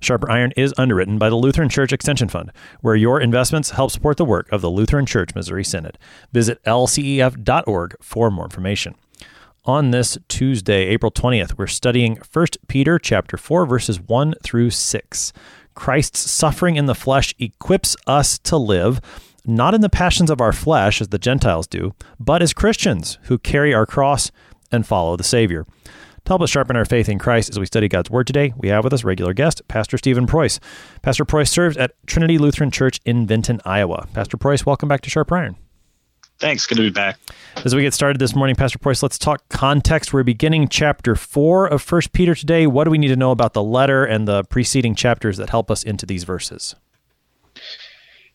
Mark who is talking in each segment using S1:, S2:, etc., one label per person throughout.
S1: Sharper Iron is underwritten by the Lutheran Church Extension Fund, where your investments help support the work of the Lutheran Church Missouri Synod. Visit lcef.org for more information. On this Tuesday, April 20th, we're studying 1 Peter chapter 4 verses 1 through 6. Christ's suffering in the flesh equips us to live not in the passions of our flesh as the Gentiles do, but as Christians who carry our cross and follow the Savior. To help us sharpen our faith in Christ as we study God's Word today, we have with us regular guest, Pastor Stephen Preus. Pastor Preus serves at Trinity Lutheran Church in Vinton, Iowa. Pastor Preus, welcome back to Sharp Iron.
S2: Thanks. Good to be back.
S1: As we get started this morning, Pastor Preus, let's talk context. We're beginning chapter 4 of First Peter today. What do we need to know about the letter and the preceding chapters that help us into these verses?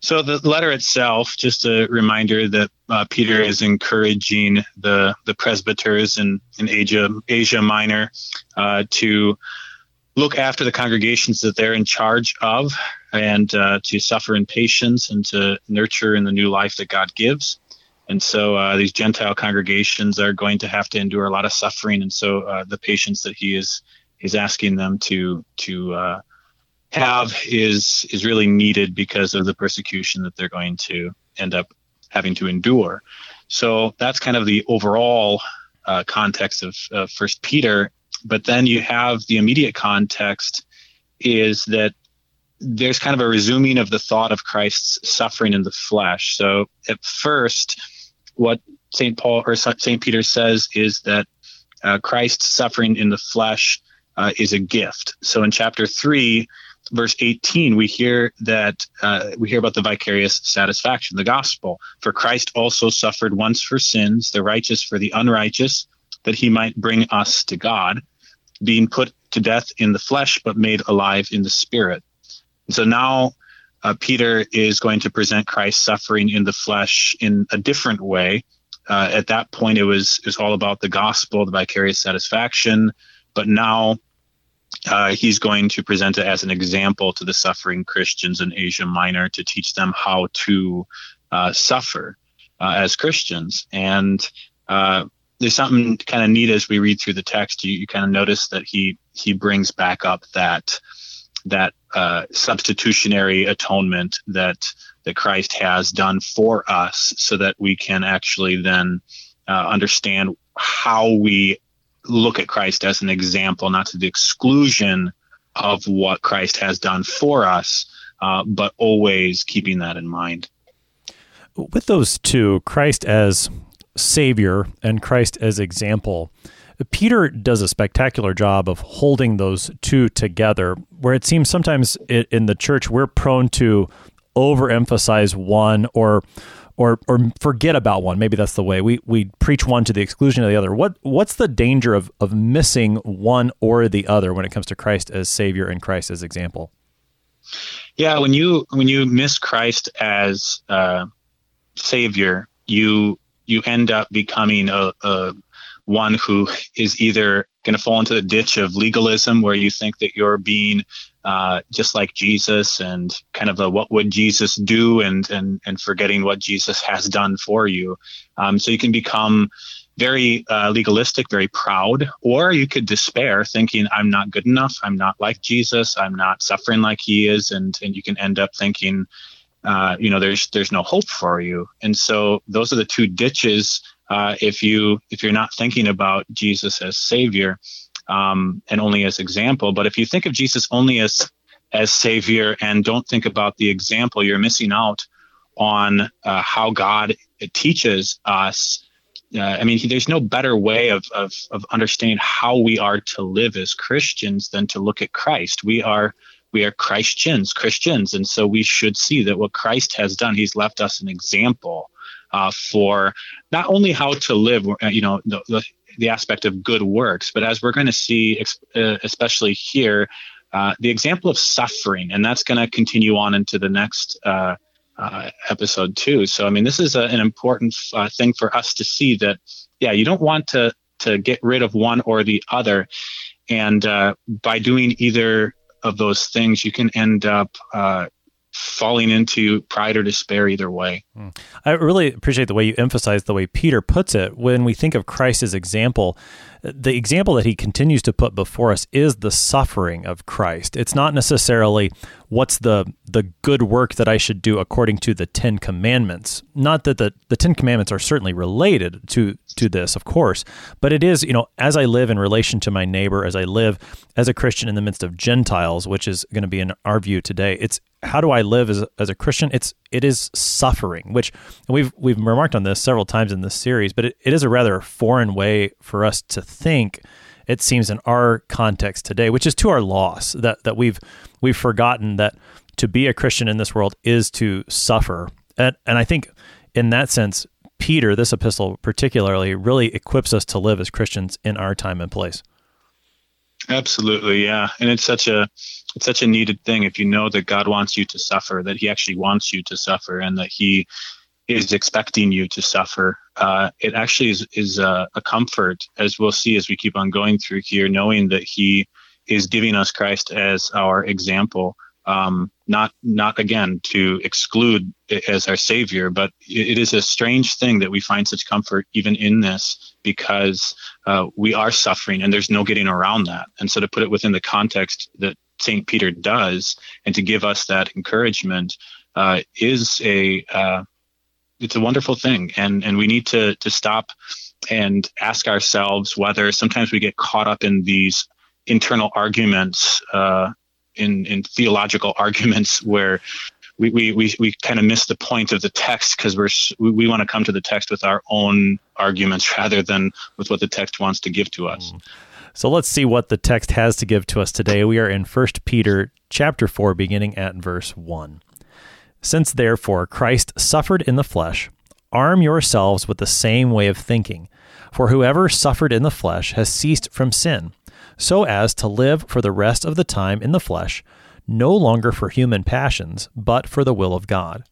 S2: So the letter itself, just a reminder that uh, Peter is encouraging the the presbyters in, in Asia Asia Minor uh, to look after the congregations that they're in charge of, and uh, to suffer in patience and to nurture in the new life that God gives. And so uh, these Gentile congregations are going to have to endure a lot of suffering, and so uh, the patience that he is is asking them to to uh, have is is really needed because of the persecution that they're going to end up having to endure. So that's kind of the overall uh, context of, First Peter. But then you have the immediate context is that there's kind of a resuming of the thought of Christ's suffering in the flesh. So at first, what Saint Paul or Saint Peter says is that uh, Christ's suffering in the flesh uh, is a gift. So in chapter three, verse 18, we hear that uh, we hear about the vicarious satisfaction, the gospel. For Christ also suffered once for sins, the righteous for the unrighteous, that he might bring us to God, being put to death in the flesh, but made alive in the spirit. And so now uh, Peter is going to present Christ's suffering in the flesh in a different way. Uh, at that point, it was it was all about the gospel, the vicarious satisfaction. But now uh, he's going to present it as an example to the suffering Christians in Asia Minor to teach them how to uh, suffer uh, as Christians. And uh, there's something kind of neat as we read through the text. You, you kind of notice that he he brings back up that that uh, substitutionary atonement that that Christ has done for us, so that we can actually then uh, understand how we look at Christ as an example, not to the exclusion of what Christ has done for us, uh, but always keeping that in mind.
S1: With those two, Christ as Savior and Christ as example, Peter does a spectacular job of holding those two together, where it seems sometimes in the church we're prone to overemphasize one or or or forget about one. Maybe that's the way we we preach one to the exclusion of the other. What what's the danger of of missing one or the other when it comes to Christ as Savior and Christ as example?
S2: Yeah, when you when you miss Christ as uh, Savior, you you end up becoming a, a one who is either going to fall into the ditch of legalism, where you think that you're being uh, just like Jesus and kind of a what would Jesus do and and and forgetting what Jesus has done for you. Um, so you can become very uh, legalistic, very proud, or you could despair, thinking I'm not good enough, I'm not like Jesus, I'm not suffering like He is, and and you can end up thinking, uh, you know, there's there's no hope for you. And so those are the two ditches. Uh, if you if you're not thinking about Jesus as Savior, um, and only as example. But if you think of Jesus only as as Savior and don't think about the example, you're missing out on uh, how God teaches us. Uh, I mean, there's no better way of, of, of understanding how we are to live as Christians than to look at Christ. We are we are Christians, Christians, and so we should see that what Christ has done, He's left us an example uh, for not only how to live, uh, you know, the, the, the aspect of good works, but as we're going to see, uh, especially here, uh, the example of suffering, and that's going to continue on into the next uh, uh, episode too. So, I mean, this is a, an important uh, thing for us to see that yeah, you don't want to to get rid of one or the other, and uh, by doing either of those things, you can end up falling into pride or despair either way. Hmm.
S1: I really appreciate the way you emphasize the way Peter puts it. When we think of Christ's example, the example that he continues to put before us is the suffering of Christ. It's not necessarily what's the the good work that I should do according to the Ten Commandments. Not that the, the Ten Commandments are certainly related to to this, of course, but it is, you know, as I live in relation to my neighbor, as I live as a Christian in the midst of Gentiles, which is going to be in our view today, it's how do I live as a, as a Christian? It's it is suffering, which we've we've remarked on this several times in this series, but it, it is a rather foreign way for us to think. It seems in our context today, which is to our loss that that we've we've forgotten that to be a Christian in this world is to suffer, and and I think in that sense, Peter, this epistle particularly, really equips us to live as Christians in our time and place.
S2: Absolutely, yeah, and it's such a it's such a needed thing if you know that God wants you to suffer, that He actually wants you to suffer, and that He is expecting you to suffer. Uh, it actually is is a, a comfort, as we'll see as we keep on going through here, knowing that He is giving us Christ as our example. Um, not not again to exclude as our savior, but it is a strange thing that we find such comfort even in this because uh, we are suffering and there's no getting around that. And so to put it within the context that St. Peter does, and to give us that encouragement uh, is a uh, it's a wonderful thing, and and we need to to stop and ask ourselves whether sometimes we get caught up in these internal arguments, uh, in in theological arguments where we, we, we, we kind of miss the point of the text because we're we, we want to come to the text with our own arguments rather than with what the text wants to give to us. Mm.
S1: So let's see what the text has to give to us today. We are in 1 Peter chapter 4 beginning at verse 1. Since therefore Christ suffered in the flesh, arm yourselves with the same way of thinking. For whoever suffered in the flesh has ceased from sin, so as to live for the rest of the time in the flesh, no longer for human passions, but for the will of God.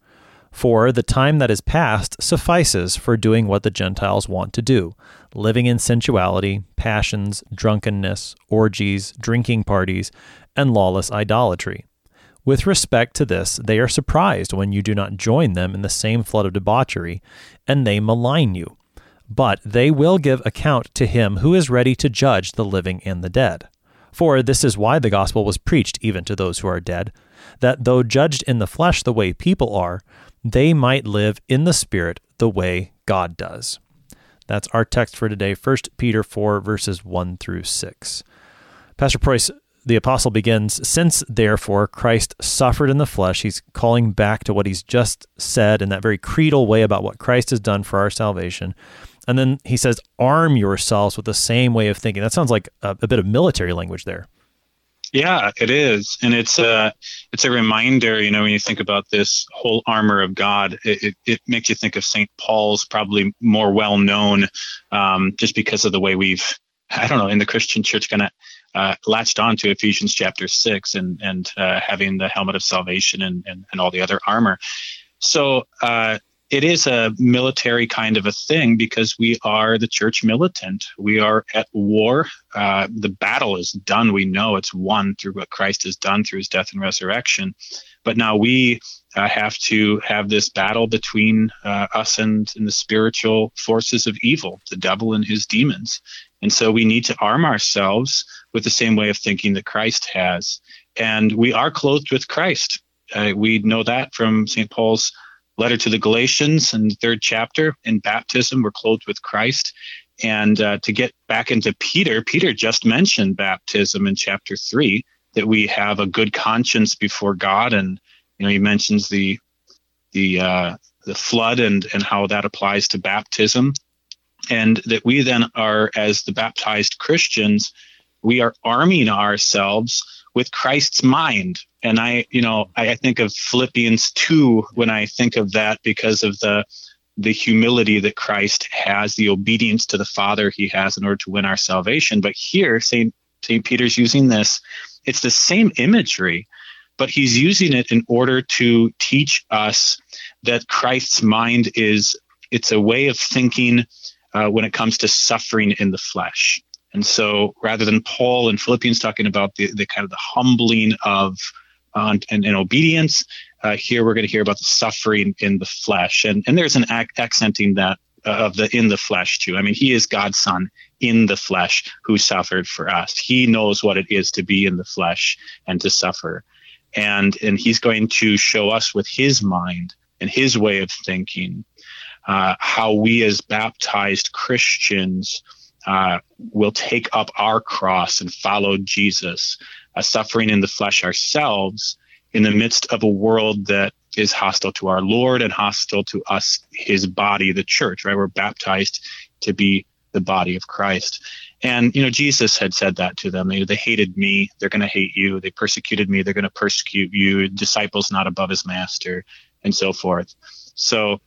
S1: For the time that is past suffices for doing what the Gentiles want to do, living in sensuality, passions, drunkenness, orgies, drinking parties, and lawless idolatry. With respect to this, they are surprised when you do not join them in the same flood of debauchery, and they malign you. But they will give account to him who is ready to judge the living and the dead. For this is why the gospel was preached even to those who are dead, that though judged in the flesh the way people are, they might live in the Spirit the way God does. That's our text for today, 1 Peter 4, verses 1 through 6. Pastor Preus, the apostle begins, Since therefore Christ suffered in the flesh, he's calling back to what he's just said in that very creedal way about what Christ has done for our salvation. And then he says, Arm yourselves with the same way of thinking. That sounds like a, a bit of military language there.
S2: Yeah, it is, and it's a it's a reminder. You know, when you think about this whole armor of God, it, it, it makes you think of Saint Paul's, probably more well known, um, just because of the way we've I don't know in the Christian church kind of uh, latched on to Ephesians chapter six and and uh, having the helmet of salvation and, and and all the other armor. So uh, it is a military kind of a thing because we are the church militant. We are at war. Uh, the battle is done. We know it's won through what Christ has done through his death and resurrection. But now we uh, have to have this battle between uh, us and, and the spiritual forces of evil, the devil and his demons. And so we need to arm ourselves with the same way of thinking that Christ has. And we are clothed with Christ. Uh, we know that from St. Paul's letter to the Galatians in the third chapter. In baptism, we're clothed with Christ. And uh, to get back into Peter, Peter just mentioned baptism in chapter three, that we have a good conscience before God. And, you know, he mentions the, the, uh, the flood and, and how that applies to baptism. And that we then are, as the baptized Christians, we are arming ourselves with Christ's mind. And I, you know, I, think of Philippians 2 when I think of that because of the the humility that Christ has, the obedience to the Father he has in order to win our salvation. But here, St. St. Peter's using this, it's the same imagery, but he's using it in order to teach us that Christ's mind is it's a way of thinking uh, when it comes to suffering in the flesh. And so rather than Paul in Philippians talking about the, the kind of the humbling of uh, and, and, obedience, uh, here we're going to hear about the suffering in the flesh. And, and there's an ac- accenting that uh, of the in the flesh too. I mean, he is God's son in the flesh who suffered for us. He knows what it is to be in the flesh and to suffer. And, and he's going to show us with his mind and his way of thinking uh, how we as baptized Christians uh, will take up our cross and follow Jesus, uh, suffering in the flesh ourselves in the midst of a world that is hostile to our Lord and hostile to us, his body, the church, right? We're baptized to be the body of Christ. And, you know, Jesus had said that to them. They, they hated me. They're going to hate you. They persecuted me. They're going to persecute you. Disciples not above his master, and so forth. So,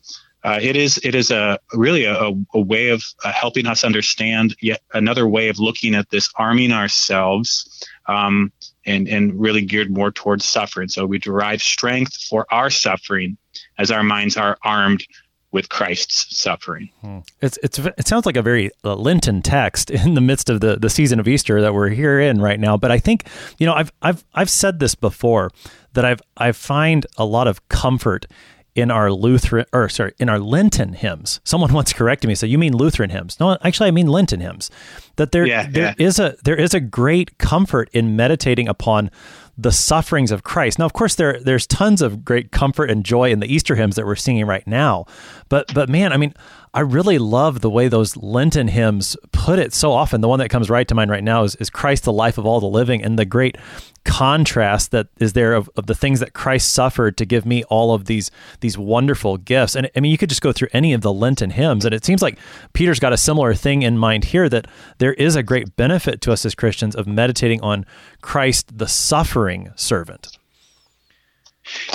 S2: uh, it is it is a really a, a way of uh, helping us understand yet another way of looking at this arming ourselves um, and and really geared more towards suffering so we derive strength for our suffering as our minds are armed with Christ's suffering.
S1: Hmm. It's it's it sounds like a very uh, Lenten text in the midst of the the season of Easter that we're here in right now. But I think you know I've I've I've said this before that I've I find a lot of comfort in our Lutheran or sorry, in our Lenten hymns. Someone once corrected me, so you mean Lutheran hymns. No, actually I mean Lenten hymns. That there yeah, there yeah. is a there is a great comfort in meditating upon the sufferings of Christ. Now, of course, there there's tons of great comfort and joy in the Easter hymns that we're singing right now. But but man, I mean, I really love the way those Lenten hymns put it so often. The one that comes right to mind right now is, is Christ, the life of all the living, and the great contrast that is there of, of the things that Christ suffered to give me all of these these wonderful gifts. And I mean, you could just go through any of the Lenten hymns, and it seems like Peter's got a similar thing in mind here that there is a great benefit to us as Christians of meditating on Christ, the suffering servant.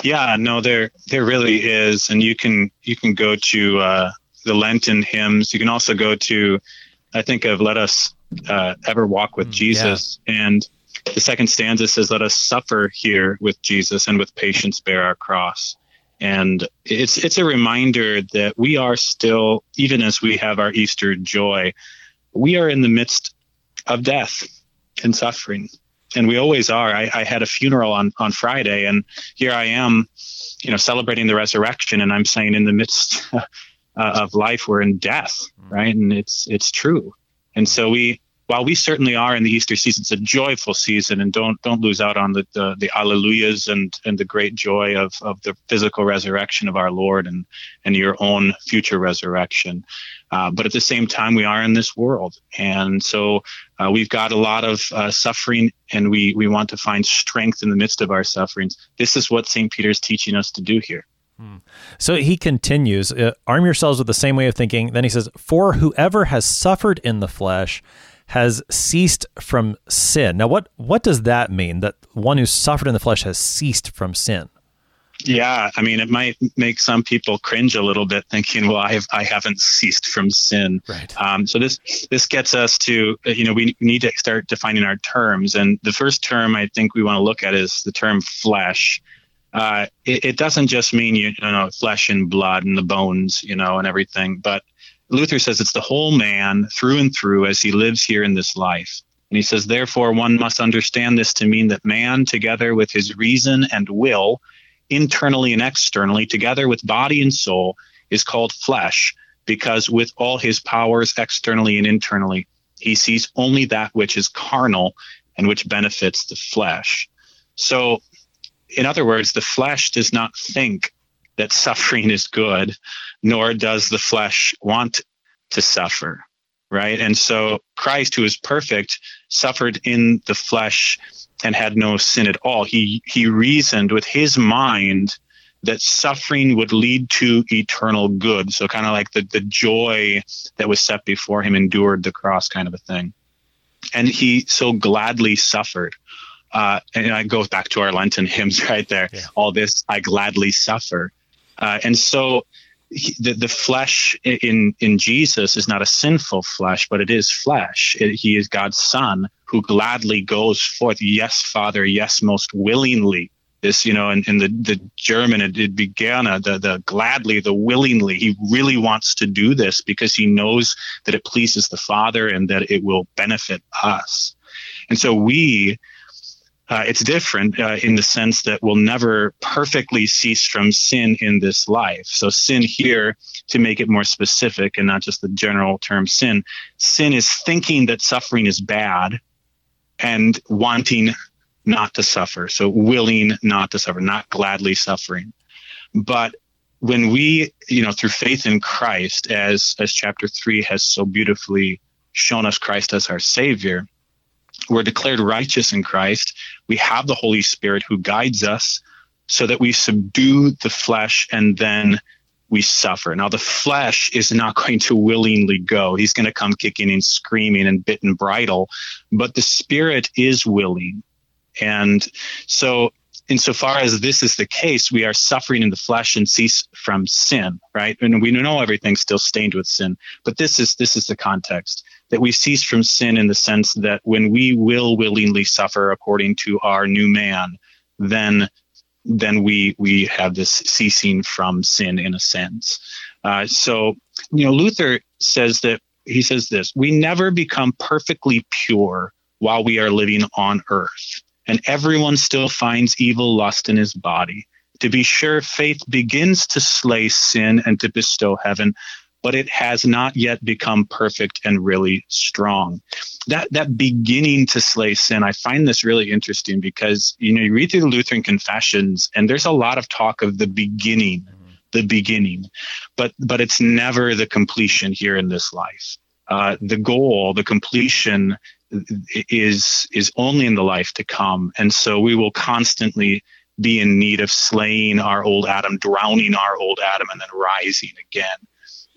S2: Yeah, no, there there really is, and you can you can go to uh, the Lenten hymns. You can also go to, I think of "Let Us uh, Ever Walk with mm, Jesus," yeah. and the second stanza says, "Let us suffer here with Jesus, and with patience bear our cross." And it's it's a reminder that we are still, even as we have our Easter joy, we are in the midst of death and suffering, and we always are. I, I had a funeral on on Friday, and here I am, you know, celebrating the resurrection, and I'm saying in the midst uh, of life we're in death mm. right and it's it's true and so we while we certainly are in the Easter season, it's a joyful season, and don't don't lose out on the the, the alleluias and and the great joy of of the physical resurrection of our Lord and and your own future resurrection. Uh, but at the same time, we are in this world, and so uh, we've got a lot of uh, suffering, and we we want to find strength in the midst of our sufferings. This is what Saint Peter's teaching us to do here.
S1: Hmm. So he continues, uh, arm yourselves with the same way of thinking. Then he says, For whoever has suffered in the flesh has ceased from sin. Now, what, what does that mean? That one who suffered in the flesh has ceased from sin?
S2: Yeah, I mean, it might make some people cringe a little bit, thinking, "Well, I have I haven't ceased from sin."
S1: Right.
S2: Um, so this this gets us to you know we need to start defining our terms, and the first term I think we want to look at is the term flesh uh, it, it, doesn't just mean you, you know flesh and blood and the bones, you know, and everything. But Luther says it's the whole man through and through as he lives here in this life. And he says, therefore, one must understand this to mean that man, together with his reason and will, internally and externally, together with body and soul, is called flesh, because with all his powers externally and internally, he sees only that which is carnal and which benefits the flesh. So in other words, the flesh does not think that suffering is good, nor does the flesh want to suffer, right? And so Christ, who is perfect, suffered in the flesh and had no sin at all. He he reasoned with his mind that suffering would lead to eternal good. So kind of like the, the joy that was set before him endured the cross kind of a thing. And he so gladly suffered uh, and it goes back to our Lenten hymns right there. Yeah. All this I gladly suffer. Uh, and so he, the, the flesh in, in Jesus is not a sinful flesh, but it is flesh. It, he is God's son who gladly goes forth. Yes, Father. Yes, most willingly this you know in, in the, the german it, it began uh, the, the gladly the willingly he really wants to do this because he knows that it pleases the father and that it will benefit us and so we uh, it's different uh, in the sense that we'll never perfectly cease from sin in this life. So, sin here, to make it more specific and not just the general term sin, sin is thinking that suffering is bad and wanting not to suffer. So, willing not to suffer, not gladly suffering. But when we, you know, through faith in Christ, as as chapter three has so beautifully shown us Christ as our Savior, we're declared righteous in Christ. We have the Holy Spirit who guides us so that we subdue the flesh and then we suffer. Now, the flesh is not going to willingly go. He's going to come kicking and screaming and bit and bridle, but the spirit is willing. And so, insofar as this is the case, we are suffering in the flesh and cease from sin, right? And we know everything's still stained with sin, but this is this is the context that we cease from sin in the sense that when we will willingly suffer according to our new man, then then we we have this ceasing from sin in a sense. Uh, so you know, Luther says that he says this: we never become perfectly pure while we are living on earth, and everyone still finds evil lust in his body. To be sure, faith begins to slay sin and to bestow heaven, but it has not yet become perfect and really strong. That that beginning to slay sin, I find this really interesting because you know you read through the Lutheran confessions and there's a lot of talk of the beginning, mm-hmm. the beginning, but but it's never the completion here in this life. Uh, the goal, the completion is is only in the life to come, and so we will constantly be in need of slaying our old Adam, drowning our old Adam, and then rising again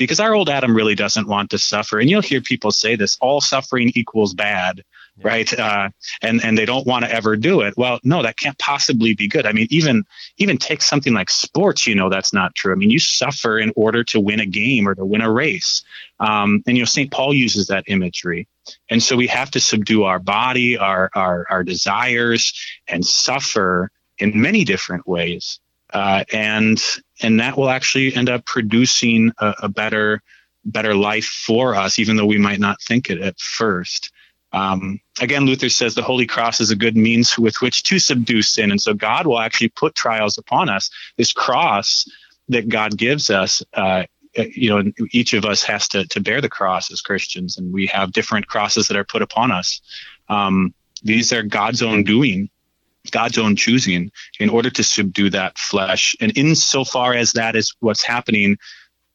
S2: because our old Adam really doesn't want to suffer. And you'll hear people say this: all suffering equals bad, yeah. right? Uh, and and they don't want to ever do it. Well, no, that can't possibly be good. I mean, even even take something like sports. You know, that's not true. I mean, you suffer in order to win a game or to win a race. Um, and you know, St. Paul uses that imagery. And so we have to subdue our body, our our, our desires, and suffer in many different ways. Uh, and and that will actually end up producing a, a, better better life for us, even though we might not think it at first. Um, again, Luther says the Holy Cross is a good means with which to subdue sin, and so God will actually put trials upon us. This cross that God gives us. Uh, you know, each of us has to, to bear the cross as Christians, and we have different crosses that are put upon us. Um, these are God's own doing, God's own choosing in order to subdue that flesh. And insofar as that is what's happening,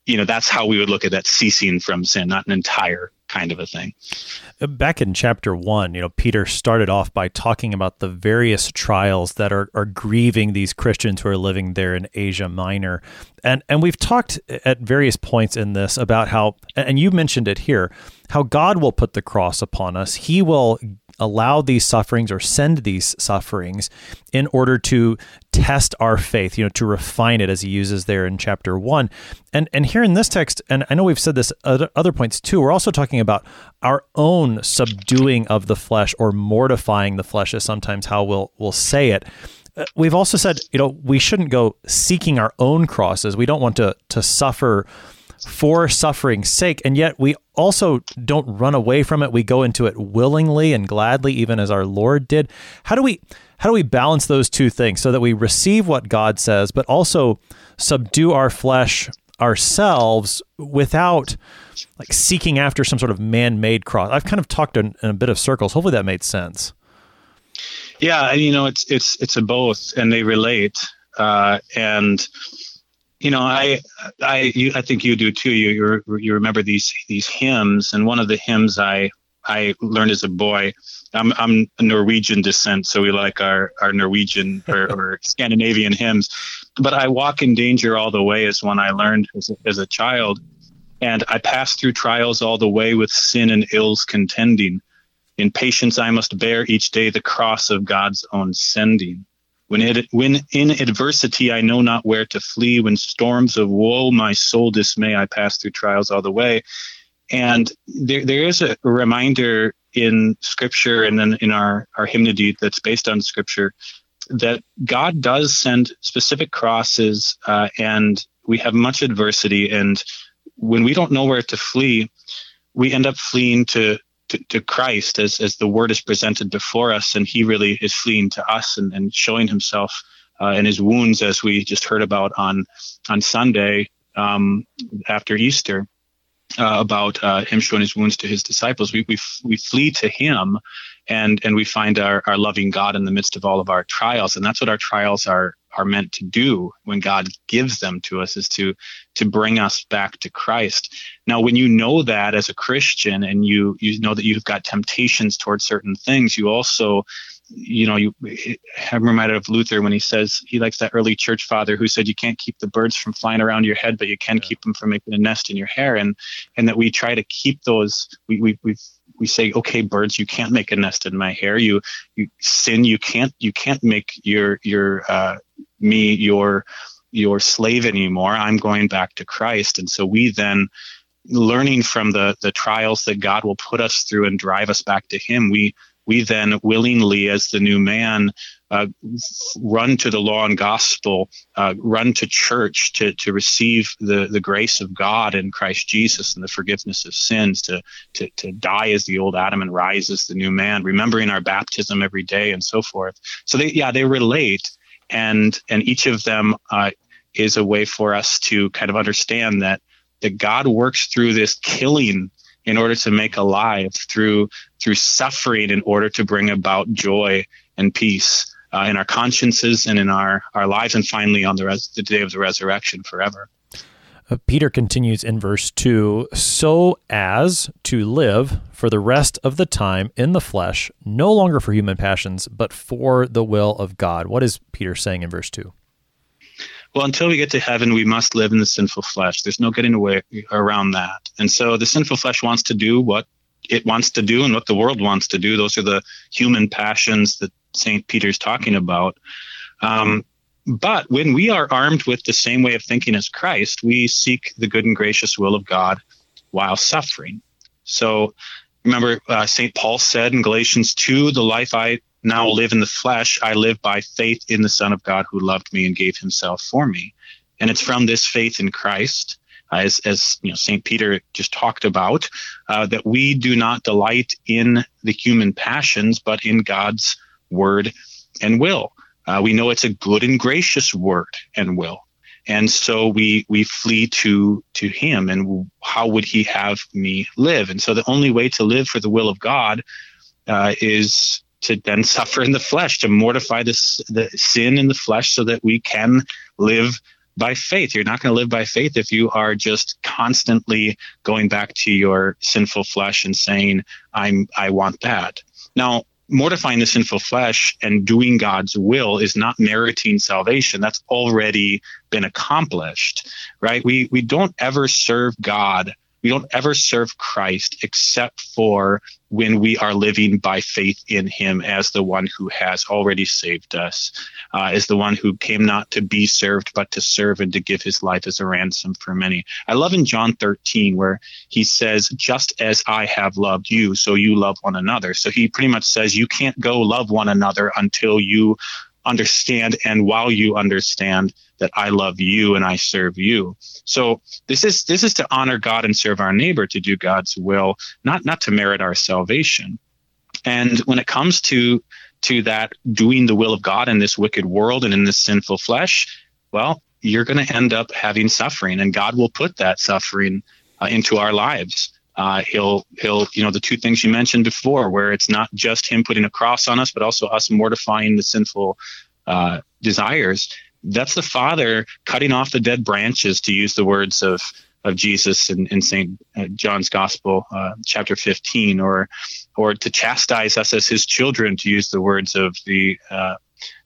S2: you know, that's how we would look at that ceasing from sin, not an entire kind of a thing.
S1: Back in chapter one, you know, Peter started off by talking about the various trials that are, are grieving these Christians who are living there in Asia Minor. And and we've talked at various points in this about how and you mentioned it here, how God will put the cross upon us. He will allow these sufferings or send these sufferings in order to test our faith, you know, to refine it as he uses there in chapter 1. And and here in this text, and I know we've said this at other points too, we're also talking about our own subduing of the flesh or mortifying the flesh is sometimes how we'll we'll say it. Uh, we've also said, you know, we shouldn't go seeking our own crosses. We don't want to to suffer for suffering's sake. And yet we also don't run away from it. We go into it willingly and gladly, even as our Lord did. How do we how do we balance those two things so that we receive what God says, but also subdue our flesh ourselves without like seeking after some sort of man-made cross? I've kind of talked in, in a bit of circles. Hopefully that made sense.
S2: Yeah, and you know it's it's it's a both, and they relate. Uh, and you know, I I you, I think you do too. You you you remember these these hymns, and one of the hymns I I learned as a boy. I'm I'm a Norwegian descent, so we like our our Norwegian or, or Scandinavian hymns. But I walk in danger all the way is one I learned as a, as a child, and I pass through trials all the way with sin and ills contending. In patience I must bear each day the cross of God's own sending. When, it, when in adversity I know not where to flee, when storms of woe my soul dismay, I pass through trials all the way. And there, there is a reminder in Scripture and then in our, our hymnody that's based on Scripture that God does send specific crosses, uh, and we have much adversity. And when we don't know where to flee, we end up fleeing to to, to Christ as, as the word is presented before us, and he really is fleeing to us and, and showing himself uh, his wounds, as we just heard about on on Sunday um, after Easter uh, about uh, him showing his wounds to his disciples. We, we, we flee to him and, and we find our, our loving God in the midst of all of our trials. And that's what our trials are, are meant to do when God gives them to us is to, to bring us back to Christ. Now, when you know that as a Christian and you, you know that you've got temptations towards certain things, you also you know, you I'm reminded of Luther when he says he likes that early church father who said you can't keep the birds from flying around your head, but you can yeah. keep them from making a nest in your hair, and and that we try to keep those. We we we we say, okay, birds, you can't make a nest in my hair. You you sin. You can't you can't make your your uh, me your your slave anymore. I'm going back to Christ, and so we then learning from the the trials that God will put us through and drive us back to Him. We we then willingly, as the new man, uh, run to the law and gospel, uh, run to church to, to receive the, the grace of God in Christ Jesus and the forgiveness of sins, to, to, to die as the old Adam and rise as the new man, remembering our baptism every day and so forth. So they, yeah, they relate, and and each of them uh, is a way for us to kind of understand that that God works through this killing in order to make alive through through suffering in order to bring about joy and peace uh, in our consciences and in our our lives and finally on the, res- the day of the resurrection forever
S1: uh, Peter continues in verse 2 so as to live for the rest of the time in the flesh, no longer for human passions, but for the will of God. What is Peter saying in verse 2?
S2: well, until we get to heaven, we must live in the sinful flesh. There's no getting away around that. And so the sinful flesh wants to do what it wants to do and what the world wants to do. Those are the human passions that St. Peter's talking about. Um, but when we are armed with the same way of thinking as Christ, we seek the good and gracious will of God while suffering. So remember, uh, St. Paul said in Galatians 2 the life I now live in the flesh, I live by faith in the Son of God who loved me and gave himself for me. And it's from this faith in Christ, uh, as, as you know, St. Peter just talked about, uh, that we do not delight in the human passions, but in God's word and will. Uh, we know it's a good and gracious word and will. And so we we flee to to him and how would he have me live? And so the only way to live for the will of God uh, is to then suffer in the flesh, to mortify this the sin in the flesh so that we can live by faith. You're not going to live by faith if you are just constantly going back to your sinful flesh and saying, I'm I want that. Now, mortifying the sinful flesh and doing God's will is not meriting salvation. That's already been accomplished, right? We we don't ever serve God we don't ever serve Christ except for when we are living by faith in Him as the one who has already saved us, uh, as the one who came not to be served, but to serve and to give His life as a ransom for many. I love in John 13 where He says, Just as I have loved you, so you love one another. So He pretty much says, You can't go love one another until you understand and while you understand that I love you and I serve you. So this is this is to honor God and serve our neighbor to do God's will, not not to merit our salvation. And when it comes to to that doing the will of God in this wicked world and in this sinful flesh, well, you're going to end up having suffering, and God will put that suffering uh, into our lives. Uh, he'll he'll you know the two things you mentioned before, where it's not just him putting a cross on us, but also us mortifying the sinful uh, desires. That's the Father cutting off the dead branches, to use the words of of Jesus in, in St. Uh, John's Gospel, uh, chapter 15, or or to chastise us as His children, to use the words of the uh,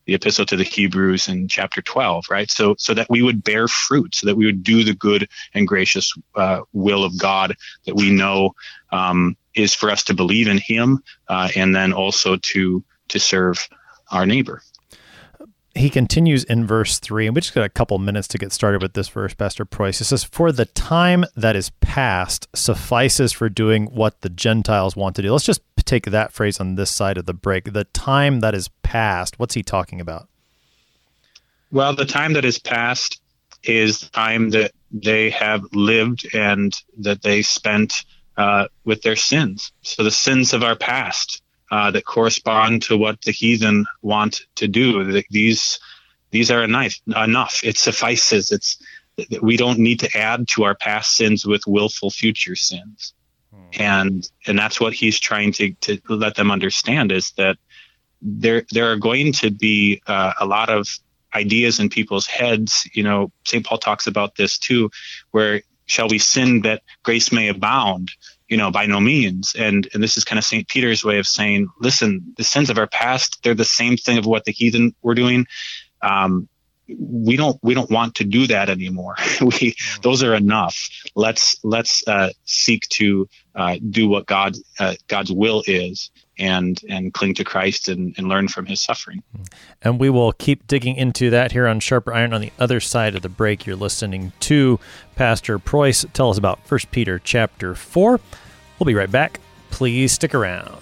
S2: the epistle to the Hebrews in chapter 12, right? So, so that we would bear fruit, so that we would do the good and gracious uh, will of God that we know um, is for us to believe in Him, uh, and then also to to serve our neighbor.
S1: He continues in verse 3, and we just got a couple minutes to get started with this verse, Pastor Preus. It says, For the time that is past suffices for doing what the Gentiles want to do. Let's just take that phrase on this side of the break. The time that is past, what's he talking about?
S2: Well, the time that is past is time that they have lived and that they spent uh, with their sins. So the sins of our past uh, that correspond to what the heathen want to do. These these are enough. Enough. It suffices. It's we don't need to add to our past sins with willful future sins. Hmm. And and that's what he's trying to to let them understand is that there there are going to be uh, a lot of ideas in people's heads. You know, St. Paul talks about this too, where shall we sin that grace may abound? You know, by no means. And and this is kind of St. Peter's way of saying, listen, the sins of our past, they're the same thing of what the heathen were doing. Um, we don't we don't want to do that anymore. we those are enough. Let's let's uh, seek to uh, do what God uh, God's will is and and cling to Christ and, and learn from His suffering.
S1: And we will keep digging into that here on Sharper Iron. On the other side of the break, you're listening to Pastor Preus tell us about First Peter chapter four. We'll be right back. Please stick around.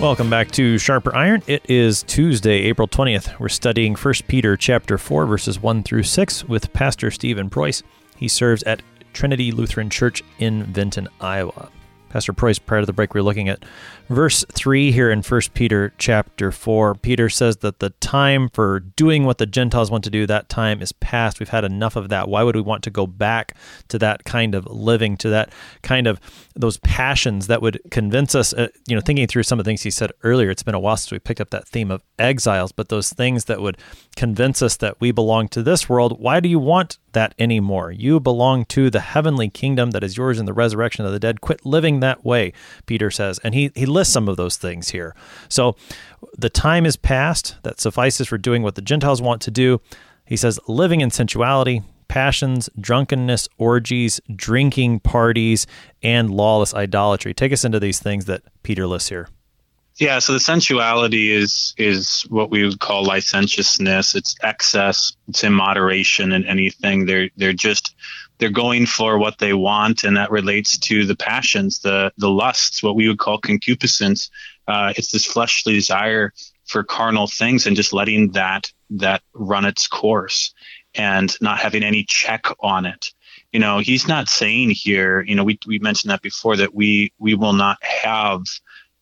S1: Welcome back to Sharper Iron. It is Tuesday, April 20th. We're studying 1 Peter chapter 4 verses 1 through 6 with Pastor Stephen Preus. He serves at Trinity Lutheran Church in Vinton, Iowa. Pastor Preus, prior to the break, we are looking at verse 3 here in 1 Peter chapter 4. Peter says that the time for doing what the Gentiles want to do, that time is past. We've had enough of that. Why would we want to go back to that kind of living, to that kind of those passions that would convince us, uh, you know, thinking through some of the things he said earlier, it's been a while since we picked up that theme of exiles, but those things that would convince us that we belong to this world. Why do you want that anymore? You belong to the heavenly kingdom that is yours in the resurrection of the dead. Quit living that way, Peter says. And he, he lists some of those things here. So the time is past that suffices for doing what the Gentiles want to do. He says, living in sensuality, passions, drunkenness, orgies, drinking parties, and lawless idolatry. Take us into these things that Peter lists here.
S2: Yeah, so the sensuality is is what we would call licentiousness. It's excess. It's immoderation in anything. They're they're just they're going for what they want, and that relates to the passions, the the lusts, what we would call concupiscence. Uh, it's this fleshly desire for carnal things, and just letting that that run its course, and not having any check on it. You know, he's not saying here. You know, we we mentioned that before that we we will not have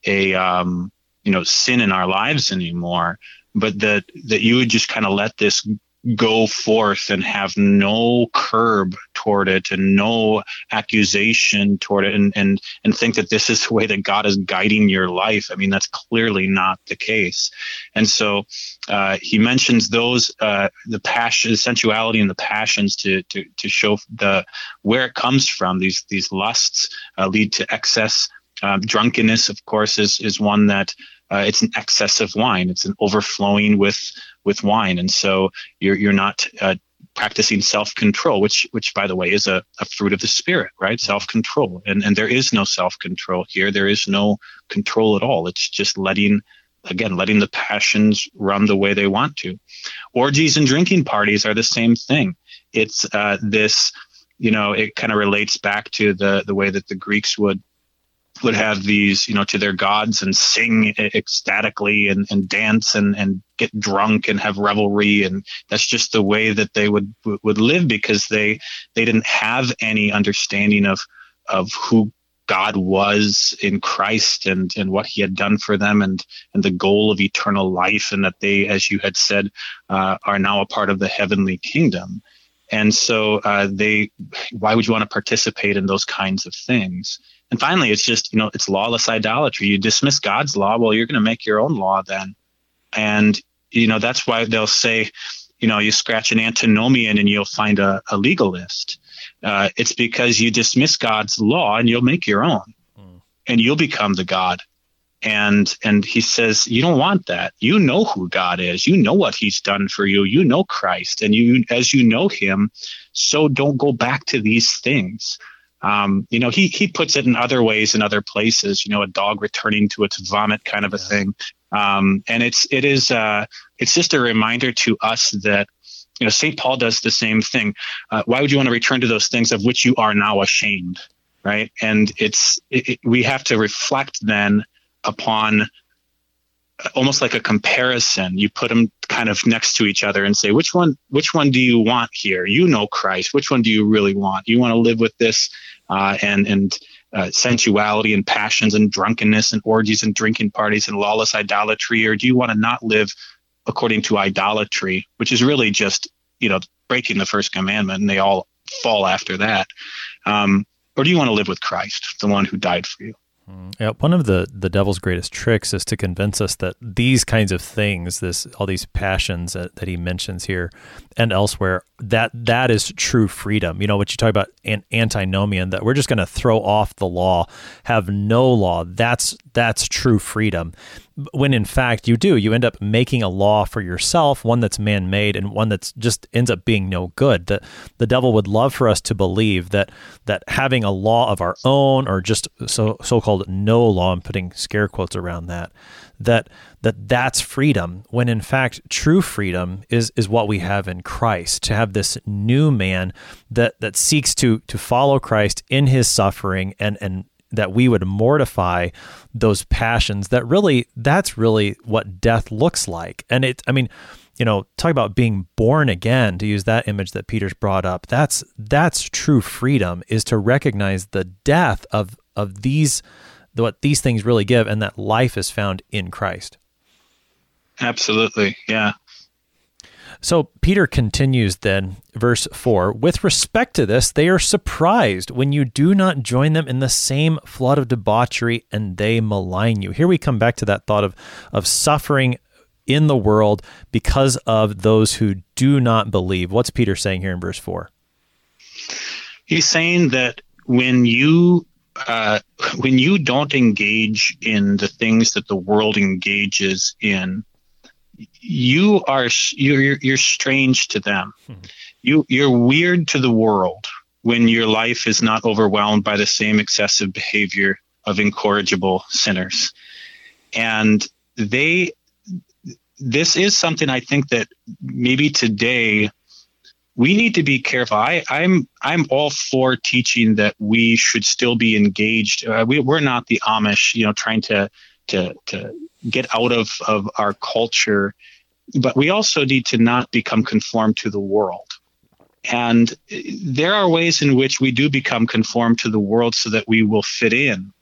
S2: a um, you know sin in our lives anymore, but that that you would just kind of let this go forth and have no curb toward it and no accusation toward it and and and think that this is the way that God is guiding your life. I mean, that's clearly not the case. And so uh, he mentions those uh, the passion, sensuality, and the passions to to to show the where it comes from. These these lusts uh, lead to excess um, drunkenness, of course, is is one that uh, it's an excess of wine. It's an overflowing with with wine, and so you're you're not uh, practicing self control, which which by the way is a, a fruit of the spirit, right? Self control, and and there is no self control here. There is no control at all. It's just letting again letting the passions run the way they want to. Orgies and drinking parties are the same thing. It's uh, this you know it kind of relates back to the the way that the Greeks would would have these, you know, to their gods and sing ecstatically and, and dance and, and get drunk and have revelry. And that's just the way that they would, would live because they, they didn't have any understanding of, of who God was in Christ and, and what he had done for them and, and the goal of eternal life. And that they, as you had said, uh, are now a part of the heavenly kingdom. And so uh, they, why would you want to participate in those kinds of things? And finally, it's just, you know, it's lawless idolatry. You dismiss God's law, well, you're going to make your own law then. And, you know, that's why they'll say, you know, you scratch an antinomian and you'll find a, a legalist. Uh, it's because you dismiss God's law and you'll make your own, mm. and you'll become the God. And and he says, you don't want that. You know who God is. You know what He's done for you. You know Christ, and you as you know Him, so don't go back to these things. Um, you know, he he puts it in other ways in other places. You know, a dog returning to its vomit, kind of a thing. Um, and it's it is uh, it's just a reminder to us that you know St. Paul does the same thing. Uh, why would you want to return to those things of which you are now ashamed, right? And it's it, it, we have to reflect then upon almost like a comparison. You put them kind of next to each other and say which one which one do you want here? You know christ. Which one do you really want? You want to live with this uh, and and uh, sensuality and passions and drunkenness and orgies and drinking parties and lawless idolatry, or do you want to not live according to idolatry, which is really just you know breaking the first commandment, and they all fall after that, um, or do you want to live with Christ, the one who died for you?
S1: Mm, yeah, one of the the devil's greatest tricks is to convince us that these kinds of things, this all these passions that, that he mentions here and elsewhere, that that is true freedom. You know what you talk about an antinomian that we're just going to throw off the law, have no law. That's that's true freedom when in fact you do you end up making a law for yourself one that's man-made and one that's just ends up being no good. That the devil would love for us to believe that that having a law of our own or just so so-called no law i'm putting scare quotes around that that that that's freedom when in fact true freedom is is what we have in Christ. To have this new man that that seeks to to follow Christ in his suffering and and that we would mortify those passions that really that's really what death looks like. And it i mean you know talk about being born again to use that image that peter's brought up. That's that's true freedom is to recognize the death of of these what these things really give and that life is found in christ.
S2: Absolutely. Yeah
S1: so Peter continues then, verse 4 With respect to this, they are surprised when you do not join them in the same flood of debauchery and they malign you. Here we come back to that thought of, of suffering in the world because of those who do not believe. What's Peter saying here in verse 4?
S2: He's saying that when you uh, when you don't engage in the things that the world engages in, you are you're you're strange to them. Mm-hmm. You you're weird to the world when your life is not overwhelmed by the same excessive behavior of incorrigible sinners. And they this is something I think that maybe today we need to be careful. I, I'm I'm all for teaching that we should still be engaged. Uh, we, we're not the Amish, you know, trying to to to get out of, of our culture, but we also need to not become conformed to the world. And there are ways in which we do become conformed to the world so that we will fit in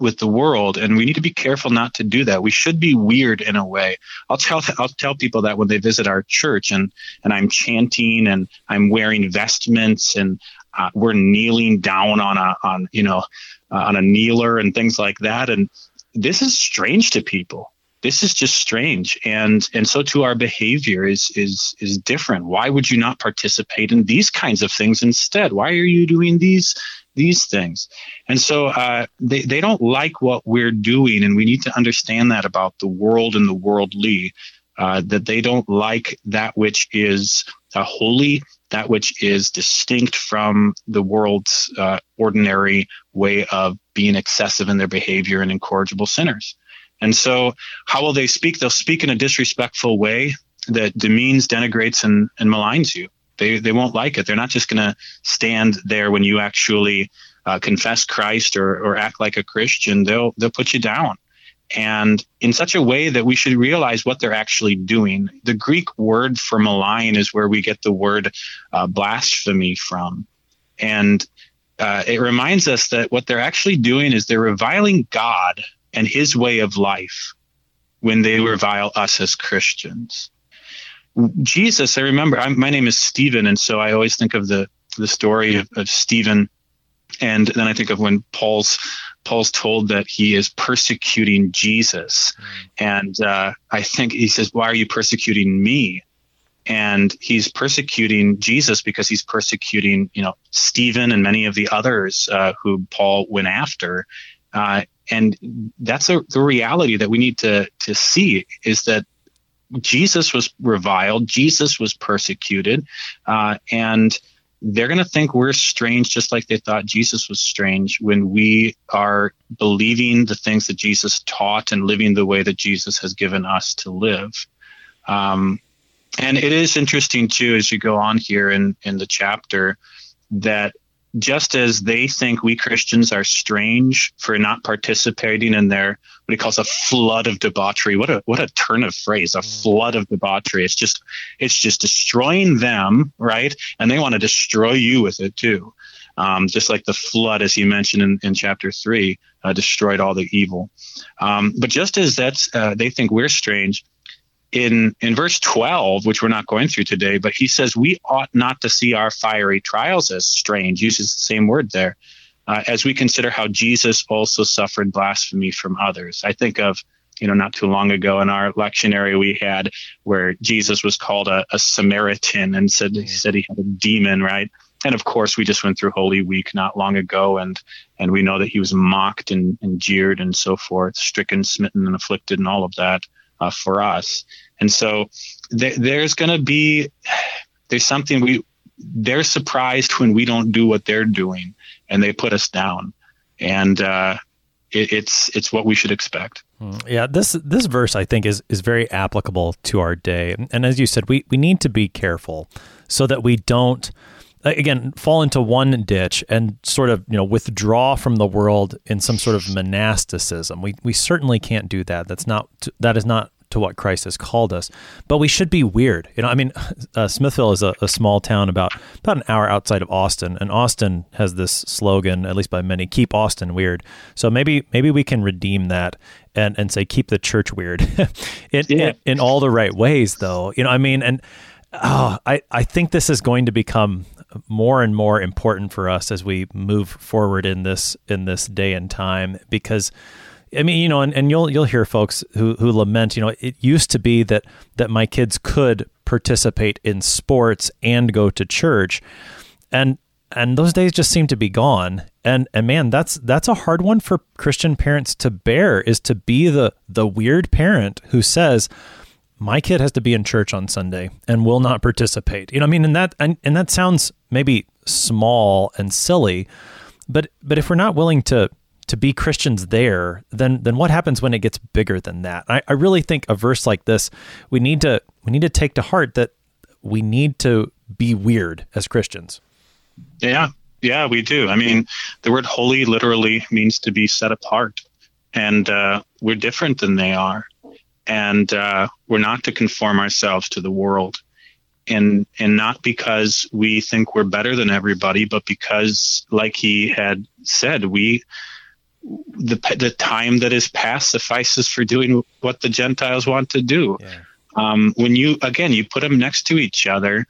S2: with the world and we need to be careful not to do that we should be weird in a way i'll tell i'll tell people that when they visit our church and and i'm chanting and i'm wearing vestments and uh, we're kneeling down on a on you know uh, on a kneeler and things like that and this is strange to people. This is just strange. And and so too our behavior is is is different. Why would you not participate in these kinds of things instead? Why are you doing these these things? And so uh, they, they don't like what we're doing. And we need to understand that about the world and the worldly uh, that they don't like that which is uh, holy that which is distinct from the world's uh, ordinary way of being excessive in their behavior and incorrigible sinners. And so, how will they speak? They'll speak in a disrespectful way that demeans, denigrates, and, and maligns you. They, they won't like it. They're not just going to stand there when you actually uh, confess Christ or, or act like a Christian. They'll they'll put you down and in such a way that we should realize what they're actually doing. The Greek word for malign is where we get the word uh, blasphemy from. And uh, it reminds us that what they're actually doing is they're reviling God and his way of life when they revile us as Christians. Jesus, I remember, I'm, my name is Stephen, and so I always think of the, the story of, of Stephen. And then I think of when Paul's Paul's told that he is persecuting Jesus. Mm. And uh, I think he says, Why are you persecuting me? and he's persecuting Jesus because he's persecuting, you know, Stephen and many of the others uh, who Paul went after. Uh, and that's a, the reality that we need to to see is that Jesus was reviled, Jesus was persecuted, uh, and they're going to think we're strange just like they thought Jesus was strange when we are believing the things that Jesus taught and living the way that Jesus has given us to live. Um, and it is interesting too, as you go on here in, in the chapter, that just as they think we Christians are strange for not participating in their what he calls a flood of debauchery. What a what a turn of phrase, a mm. flood of debauchery. It's just it's just destroying them, right? And they want to destroy you with it too. Um, just like the flood, as he mentioned in, in chapter three, uh, destroyed all the evil. Um, but just as that's uh, they think we're strange, in in verse 12 which we're not going through today but he says we ought not to see our fiery trials as strange uses the same word there uh, as we consider how jesus also suffered blasphemy from others. I think of you know not too long ago in our lectionary we had where jesus was called a, a samaritan and said he said he had a demon right? And of course we just went through holy week not long ago and and we know that he was mocked and, and jeered and so forth stricken smitten and afflicted and all of that uh, for us. And so th- there's going to be there's something we they're surprised when we don't do what they're doing, and they put us down. And uh, it, it's it's what we should expect.
S1: Hmm. Yeah, this this verse I think is is very applicable to our day. And as you said, we we need to be careful so that we don't again fall into one ditch and sort of you know withdraw from the world in some sort of monasticism. We we certainly can't do that. That's not that is not to what Christ has called us. But we should be weird. You know, I mean, uh, Smithville is a, a, small town about about an hour outside of Austin, and Austin has this slogan, at least by many, "Keep Austin weird." So maybe maybe we can redeem that and and say keep the church weird in, yeah. in, in all the right ways, though. You know, I mean, and oh, I I think this is going to become more and more important for us as we move forward in this in this day and time because I mean, you know, and, and you'll you'll hear folks who who lament, you know, it used to be that that my kids could participate in sports and go to church. And and those days just seem to be gone. And and man, that's that's a hard one for Christian parents to bear is to be the the weird parent who says, my kid has to be in church on Sunday and will not participate. You know, I mean, and that and, and that sounds maybe small and silly, but but if we're not willing to to be Christians there, then then what happens when it gets bigger than that? I, I really think a verse like this, we need to we need to take to heart that we need to be weird as Christians.
S2: Yeah, yeah, we do. I mean, the word holy literally means to be set apart, and uh, we're different than they are, and uh, we're not to conform ourselves to the world, and and not because we think we're better than everybody, but because, like he had said, we the the time that is past suffices for doing what the Gentiles want to do. Yeah. Um, when you again you put them next to each other.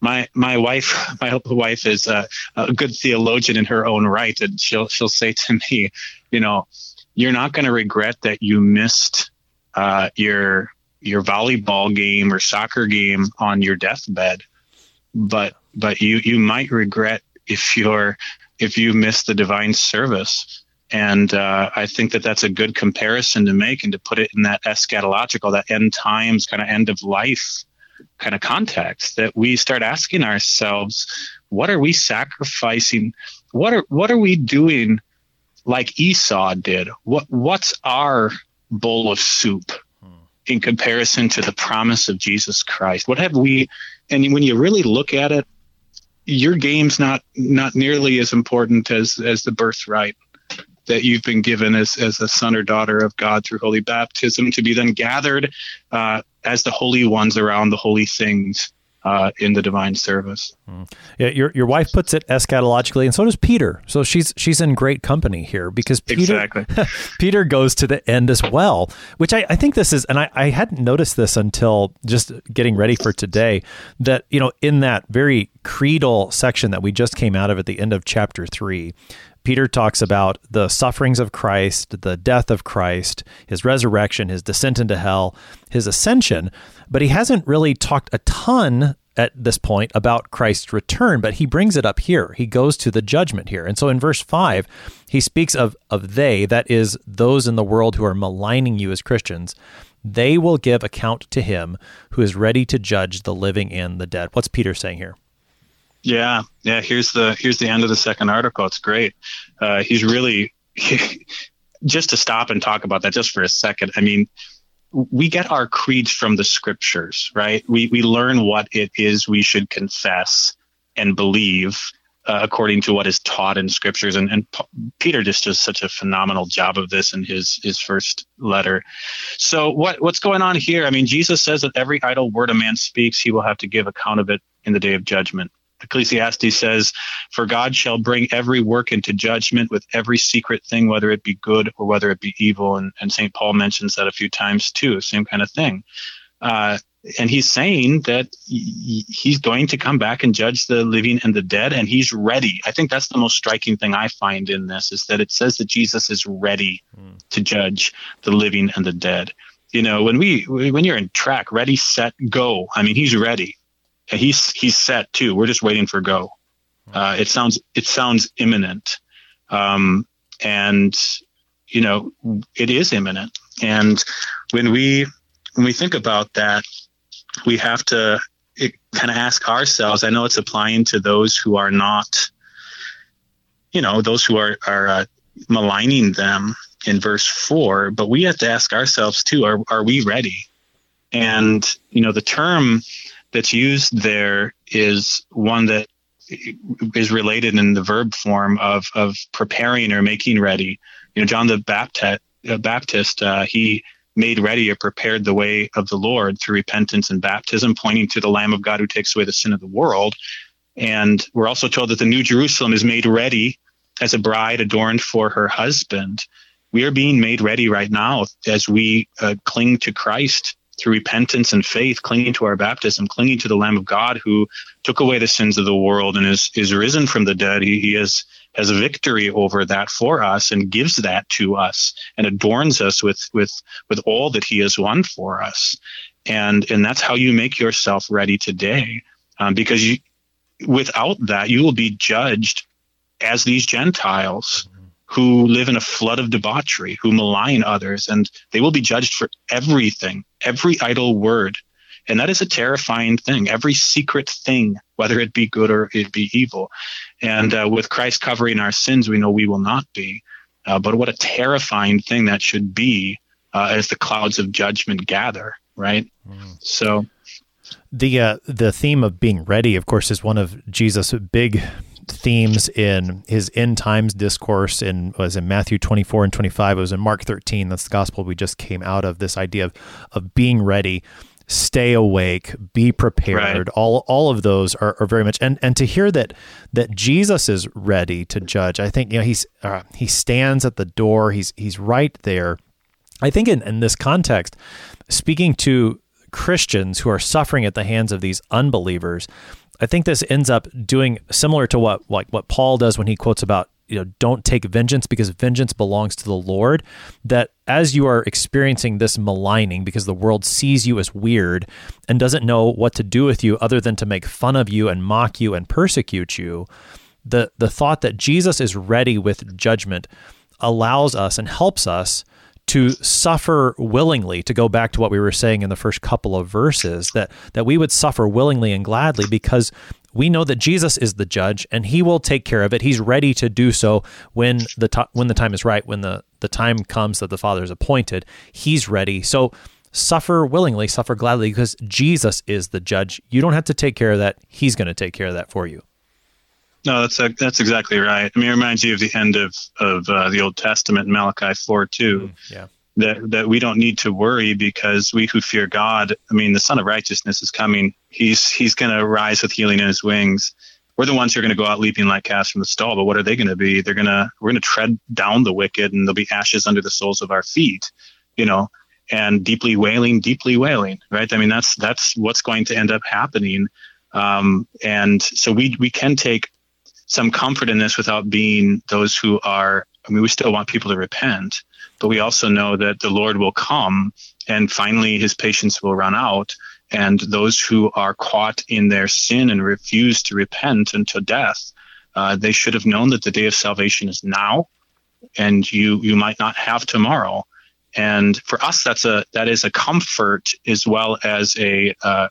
S2: My my wife my wife is a, a good theologian in her own right, and she'll she'll say to me, you know, you're not going to regret that you missed uh, your your volleyball game or soccer game on your deathbed, but but you you might regret if you're if you miss the divine service and uh, I think that that's a good comparison to make and to put it in that eschatological, that end times kind of end of life kind of context that we start asking ourselves, what are we sacrificing? What are what are we doing like Esau did? What what's our bowl of soup in comparison to the promise of Jesus Christ? What have we and when you really look at it, your game's not not nearly as important as as the birthright that you've been given as, as a son or daughter of God through holy baptism to be then gathered uh, as the holy ones around the holy things uh, in the divine service.
S1: Mm. Yeah, your your wife puts it eschatologically, and so does Peter. So she's she's in great company here because Peter
S2: exactly.
S1: Peter goes to the end as well. Which I, I think this is, and I, I hadn't noticed this until just getting ready for today. That you know, in that very creedal section that we just came out of at the end of chapter three, Peter talks about the sufferings of Christ, the death of Christ, his resurrection, his descent into hell, his ascension, but he hasn't really talked a ton at this point about Christ's return, but he brings it up here. He goes to the judgment here. And so in verse 5, he speaks of of they, that is those in the world who are maligning you as Christians. They will give account to him who is ready to judge the living and the dead. What's Peter saying here?
S2: Yeah, yeah. Here's the here's the end of the second article. It's great. Uh, he's really just to stop and talk about that just for a second. I mean, we get our creeds from the scriptures, right? We we learn what it is we should confess and believe uh, according to what is taught in scriptures. And, and P- Peter just does such a phenomenal job of this in his his first letter. So what what's going on here? I mean, Jesus says that every idle word a man speaks, he will have to give account of it in the day of judgment. Ecclesiastes says, For God shall bring every work into judgment with every secret thing, whether it be good or whether it be evil. And, and St. Paul mentions that a few times too, same kind of thing. Uh, and he's saying that he's going to come back and judge the living and the dead, and he's ready. I think that's the most striking thing I find in this is that it says that Jesus is ready mm. to judge the living and the dead. You know, when we when you're in track, ready, set, go. I mean, he's ready he's he's set too. We're just waiting for go. Uh, it sounds it sounds imminent, um, and you know it is imminent. And when we when we think about that, we have to kind of ask ourselves. I know it's applying to those who are not, you know, those who are are uh, maligning them in verse four. But we have to ask ourselves too: Are are we ready? And you know, the term that's used there is one that is related in the verb form of of preparing or making ready. You know, John the Baptist, uh, Baptist uh, he made ready or prepared the way of the Lord through repentance and baptism, pointing to the Lamb of God who takes away the sin of the world. And we're also told that the New Jerusalem is made ready as a bride adorned for her husband. We are being made ready right now as we uh, cling to Christ through repentance and faith, clinging to our baptism, clinging to the Lamb of God who took away the sins of the world and is, is risen from the dead. He, he has, has a victory over that for us and gives that to us and adorns us with, with, with all that he has won for us. And, and that's how you make yourself ready today. Um, because you, without that, you will be judged as these Gentiles who live in a flood of debauchery, who malign others, and they will be judged for everything, every idle word. And that is a terrifying thing, every secret thing, whether it be good or it be evil. And uh, with Christ covering our sins, we know we will not be. Uh, but what a terrifying thing that should be uh, as the clouds of judgment gather, right? Mm. So.
S1: The uh, the theme of being ready, of course, is one of Jesus' big themes in his end times discourse in was in Matthew 24 and 25 it was in Mark 13 that's the gospel we just came out of this idea of of being ready. Stay awake. Be prepared. Right. all all of those are, are very much and and to hear that that Jesus is ready to judge I think you know he's uh, he stands at the door. He's he's right there. I think in, in this context speaking to Christians who are suffering at the hands of these unbelievers I think this ends up doing similar to what like what Paul does when he quotes about you know don't take vengeance because vengeance belongs to the Lord that as you are experiencing this maligning because the world sees you as weird and doesn't know what to do with you other than to make fun of you and mock you and persecute you the the thought that Jesus is ready with judgment allows us and helps us to suffer willingly to go back to what we were saying in the first couple of verses that that we would suffer willingly and gladly because we know that Jesus is the judge and he will take care of it. He's ready to do so when the to- when the time is right, when the the time comes that the Father is appointed, he's ready. So suffer willingly, suffer gladly because Jesus is the judge. You don't have to take care of that. He's going to take care of that for you.
S2: No, that's that's exactly right. I mean, it reminds you of the end of of uh, the Old Testament, Malachi four two. Mm, yeah. That that we don't need to worry because we who fear God. I mean, the Sun of Righteousness is coming. He's he's going to rise with healing in his wings. We're the ones who are going to go out leaping like calves from the stall. But what are they going to be? They're going to we're going to tread down the wicked, and there'll be ashes under the soles of our feet. You know, and deeply wailing, deeply wailing. Right. I mean, that's that's what's going to end up happening. Um, and so we we can take some comfort in this without being those who are. I mean, we still want people to repent, but we also know that the Lord will come and finally his patience will run out. And those who are caught in their sin and refuse to repent until death, uh, they should have known that the day of salvation is now, and you you might not have tomorrow. And for us, that's a that is a comfort as well as a uh,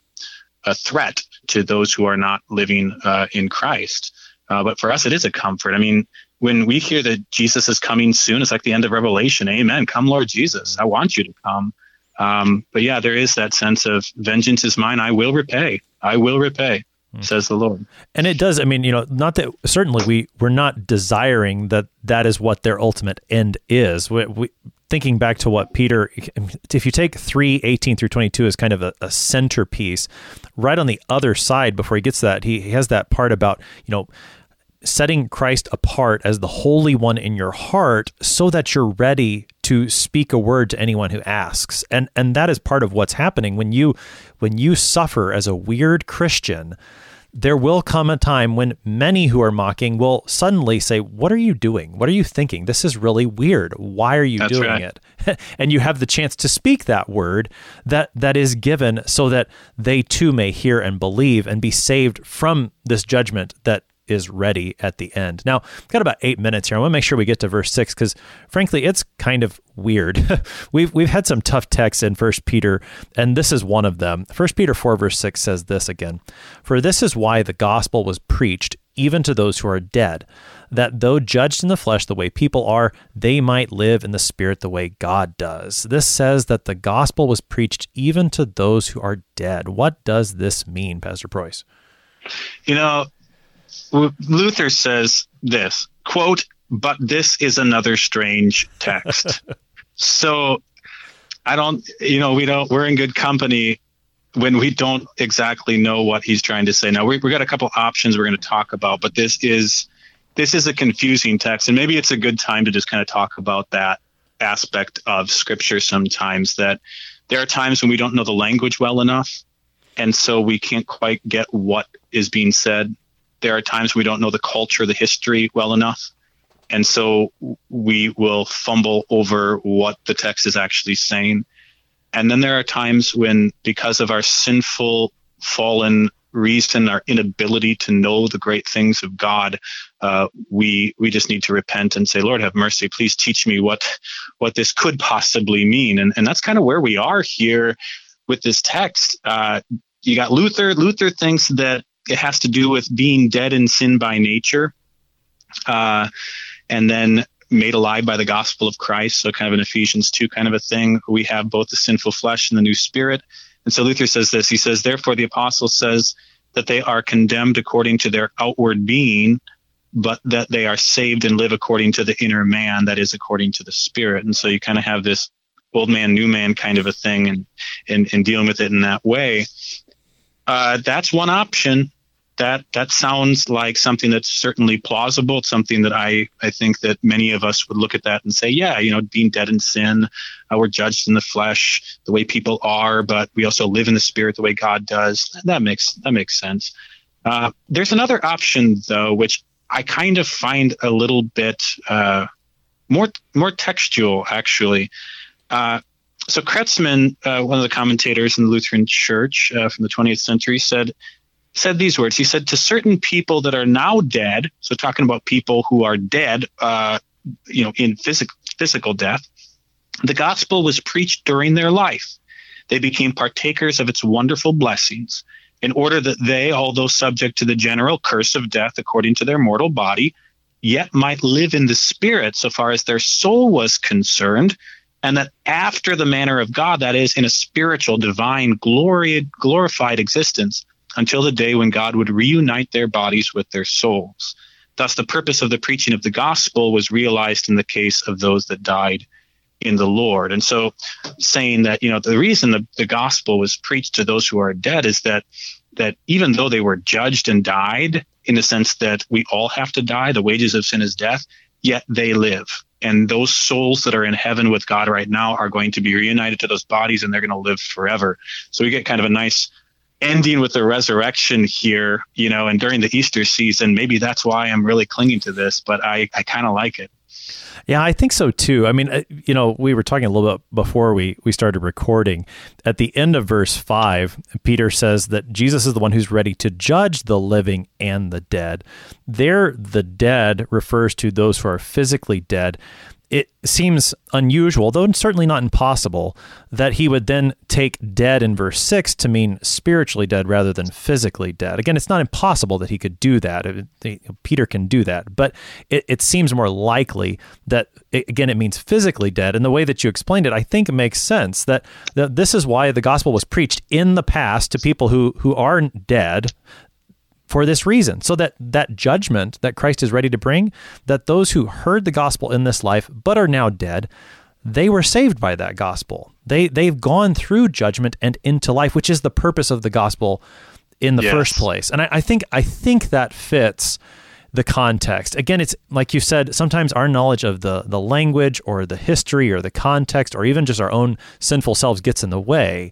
S2: a threat to those who are not living uh, in Christ. Uh, but for us, it is a comfort. I mean, when we hear that Jesus is coming soon, it's like the end of Revelation. Amen. Come, Lord Jesus. I want you to come. Um, but yeah, there is that sense of vengeance is mine. I will repay. I will repay, mm. says the Lord.
S1: And it does. I mean, you know, not that certainly we we're not desiring that that is what their ultimate end is. We, we thinking back to what Peter, if you take 3, 18 through 22 as kind of a, a centerpiece, right on the other side before he gets to that, he, he has that part about, you know, setting Christ apart as the Holy One in your heart so that you're ready to speak a word to anyone who asks. And and that is part of what's happening when you when you suffer as a weird Christian there will come a time when many who are mocking will suddenly say, What are you doing? What are you thinking? This is really weird. Why are you That's doing right. it? and you have the chance to speak that word that, that is given so that they too may hear and believe and be saved from this judgment that is ready at the end. Now, I've got about eight minutes here. I want to make sure we get to verse six because, frankly, it's kind of weird. we've we've had some tough texts in First Peter, and this is one of them. First Peter four verse six says this again: "For this is why the gospel was preached even to those who are dead." That though judged in the flesh the way people are, they might live in the spirit the way God does. This says that the gospel was preached even to those who are dead. What does this mean, Pastor Preus?
S2: You know, Luther says this quote, but this is another strange text. so I don't, you know, we don't, we're in good company when we don't exactly know what he's trying to say. Now we, we got a couple options we're going to talk about, but this is, this is a confusing text and maybe it's a good time to just kind of talk about that aspect of scripture sometimes that there are times when we don't know the language well enough and so we can't quite get what is being said there are times we don't know the culture, the history well enough. And so we will fumble over what the text is actually saying. And then there are times when, because of our sinful, fallen reason, our inability to know the great things of God, uh, we we just need to repent and say, Lord, have mercy. Please teach me what what this could possibly mean. And and that's kind of where we are here with this text. Uh, you got Luther. Luther thinks that it has to do with being dead in sin by nature, uh, and then made alive by the gospel of Christ. So, kind of an Ephesians 2 kind of a thing. We have both the sinful flesh and the new spirit. And so Luther says this he says, Therefore, the apostle says that they are condemned according to their outward being, but that they are saved and live according to the inner man, that is, according to the spirit. And so you kind of have this old man, new man kind of a thing and, and, and dealing with it in that way. Uh, that's one option. That that sounds like something that's certainly plausible. It's something that I I think that many of us would look at that and say, yeah, you know, being dead in sin, uh, we're judged in the flesh the way people are, but we also live in the spirit the way God does. That makes that makes sense. Uh, there's another option though, which I kind of find a little bit uh, more more textual actually. Uh, so Kretzmann, uh, one of the commentators in the Lutheran Church uh, from the 20th century, said said these words. He said, "To certain people that are now dead, so talking about people who are dead, uh, you know, in physical physical death, the gospel was preached during their life. They became partakers of its wonderful blessings." In order that they, although subject to the general curse of death according to their mortal body, yet might live in the spirit so far as their soul was concerned, and that after the manner of God, that is, in a spiritual, divine, glory, glorified existence, until the day when God would reunite their bodies with their souls. Thus, the purpose of the preaching of the gospel was realized in the case of those that died in the Lord. And so, saying that, you know, the reason the, the gospel was preached to those who are dead is that that even though they were judged and died, in the sense that we all have to die, the wages of sin is death, yet they live and those souls that are in heaven with God right now are going to be reunited to those bodies and they're going to live forever. So we get kind of a nice ending with the resurrection here, you know, and during the Easter season, maybe that's why I'm really clinging to this, but I, I kind of like it.
S1: Yeah, I think so too. I mean, uh, you know, we were talking a little bit before we, we started recording. At the end of verse 5, Peter says that Jesus is the one who's ready to judge the living and the dead. There, the dead refers to those who are physically dead it seems unusual, though certainly not impossible, that he would then take dead in verse 6 to mean spiritually dead rather than physically dead. Again, it's not impossible that he could do that. Peter can do that, but it, it seems more likely that, again, it means physically dead. And the way that you explained it, I think makes sense that, that this is why the gospel was preached in the past to people who, who aren't dead for this reason, so that that judgment that Christ is ready to bring, that those who heard the gospel in this life but are now dead, they were saved by that gospel. They they've gone through judgment and into life, which is the purpose of the gospel in the yes. first place. And I, I think I think that fits the context. Again, it's like you said, sometimes our knowledge of the the language or the history or the context or even just our own sinful selves gets in the way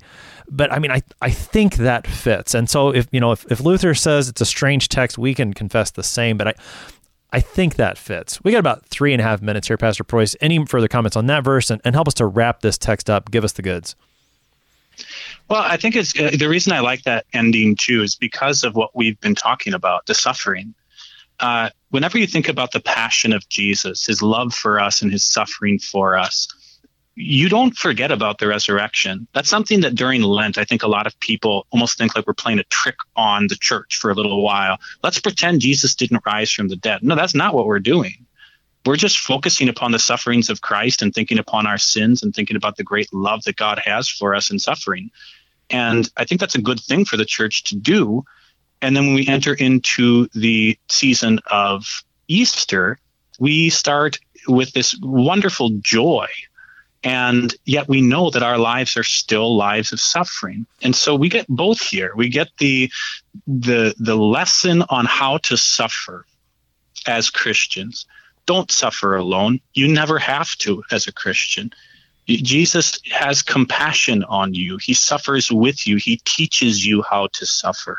S1: but I mean, I, I think that fits. And so if, you know, if, if Luther says it's a strange text, we can confess the same, but I, I think that fits. We got about three and a half minutes here, Pastor Preus. Any further comments on that verse and, and help us to wrap this text up? Give us the goods.
S2: Well, I think it's uh, the reason I like that ending too is because of what we've been talking about the suffering. Uh, whenever you think about the passion of Jesus, his love for us and his suffering for us, you don't forget about the resurrection. That's something that during Lent, I think a lot of people almost think like we're playing a trick on the church for a little while. Let's pretend Jesus didn't rise from the dead. No, that's not what we're doing. We're just focusing upon the sufferings of Christ and thinking upon our sins and thinking about the great love that God has for us in suffering. And I think that's a good thing for the church to do. And then when we enter into the season of Easter, we start with this wonderful joy and yet we know that our lives are still lives of suffering. And so we get both here. We get the the the lesson on how to suffer as christians. Don't suffer alone. You never have to as a christian. Jesus has compassion on you. He suffers with you. He teaches you how to suffer.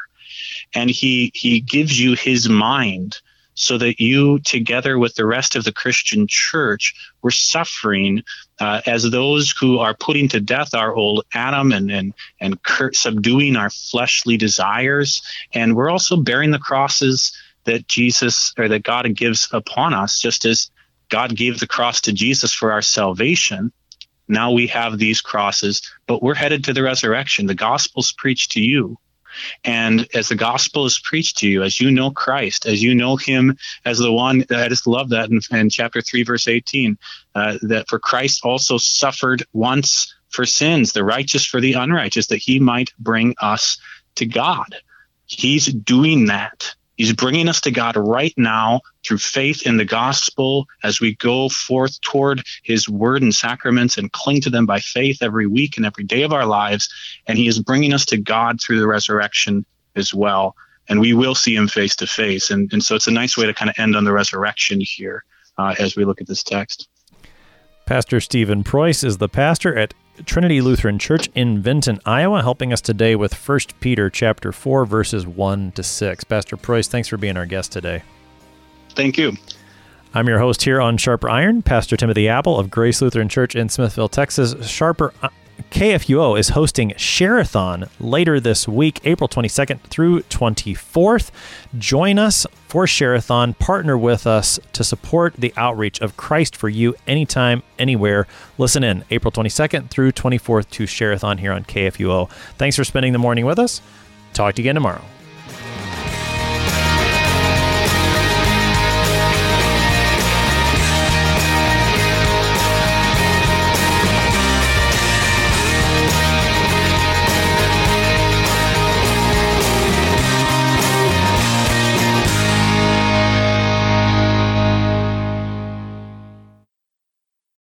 S2: And he he gives you his mind so that you, together with the rest of the Christian church, were suffering uh, as those who are putting to death our old Adam and and and cur- subduing our fleshly desires, and we're also bearing the crosses that Jesus or that God gives upon us, just as God gave the cross to Jesus for our salvation. Now we have these crosses, but we're headed to the resurrection. The gospel's preached to you. And as the gospel is preached to you, as you know Christ, as you know Him as the one, I just love that in, in chapter 3, verse 18, uh, that for Christ also suffered once for sins, the righteous for the unrighteous, that He might bring us to God. He's doing that. He's bringing us to God right now through faith in the gospel as we go forth toward his word and sacraments and cling to them by faith every week and every day of our lives. And he is bringing us to God through the resurrection as well. And we will see him face to face. And, and so it's a nice way to kind of end on the resurrection here uh, as we look at this text.
S1: Pastor Stephen Preus is the pastor at Trinity Lutheran Church in Vinton, Iowa, helping us today with 1 Peter chapter 4 verses 1 to 6. Pastor Preus, thanks for being our guest today.
S2: Thank you.
S1: I'm your host here on Sharper Iron, Pastor Timothy Appel of Grace Lutheran Church in Smithville, Texas. Sharper KFUO is hosting Shareathon later this week, April 22nd through 24th. Join us for Shareathon. Partner with us to support the outreach of Christ for you anytime, anywhere. Listen in April 22nd through 24th to Shareathon here on KFUO. Thanks for spending the morning with us. Talk to you again tomorrow.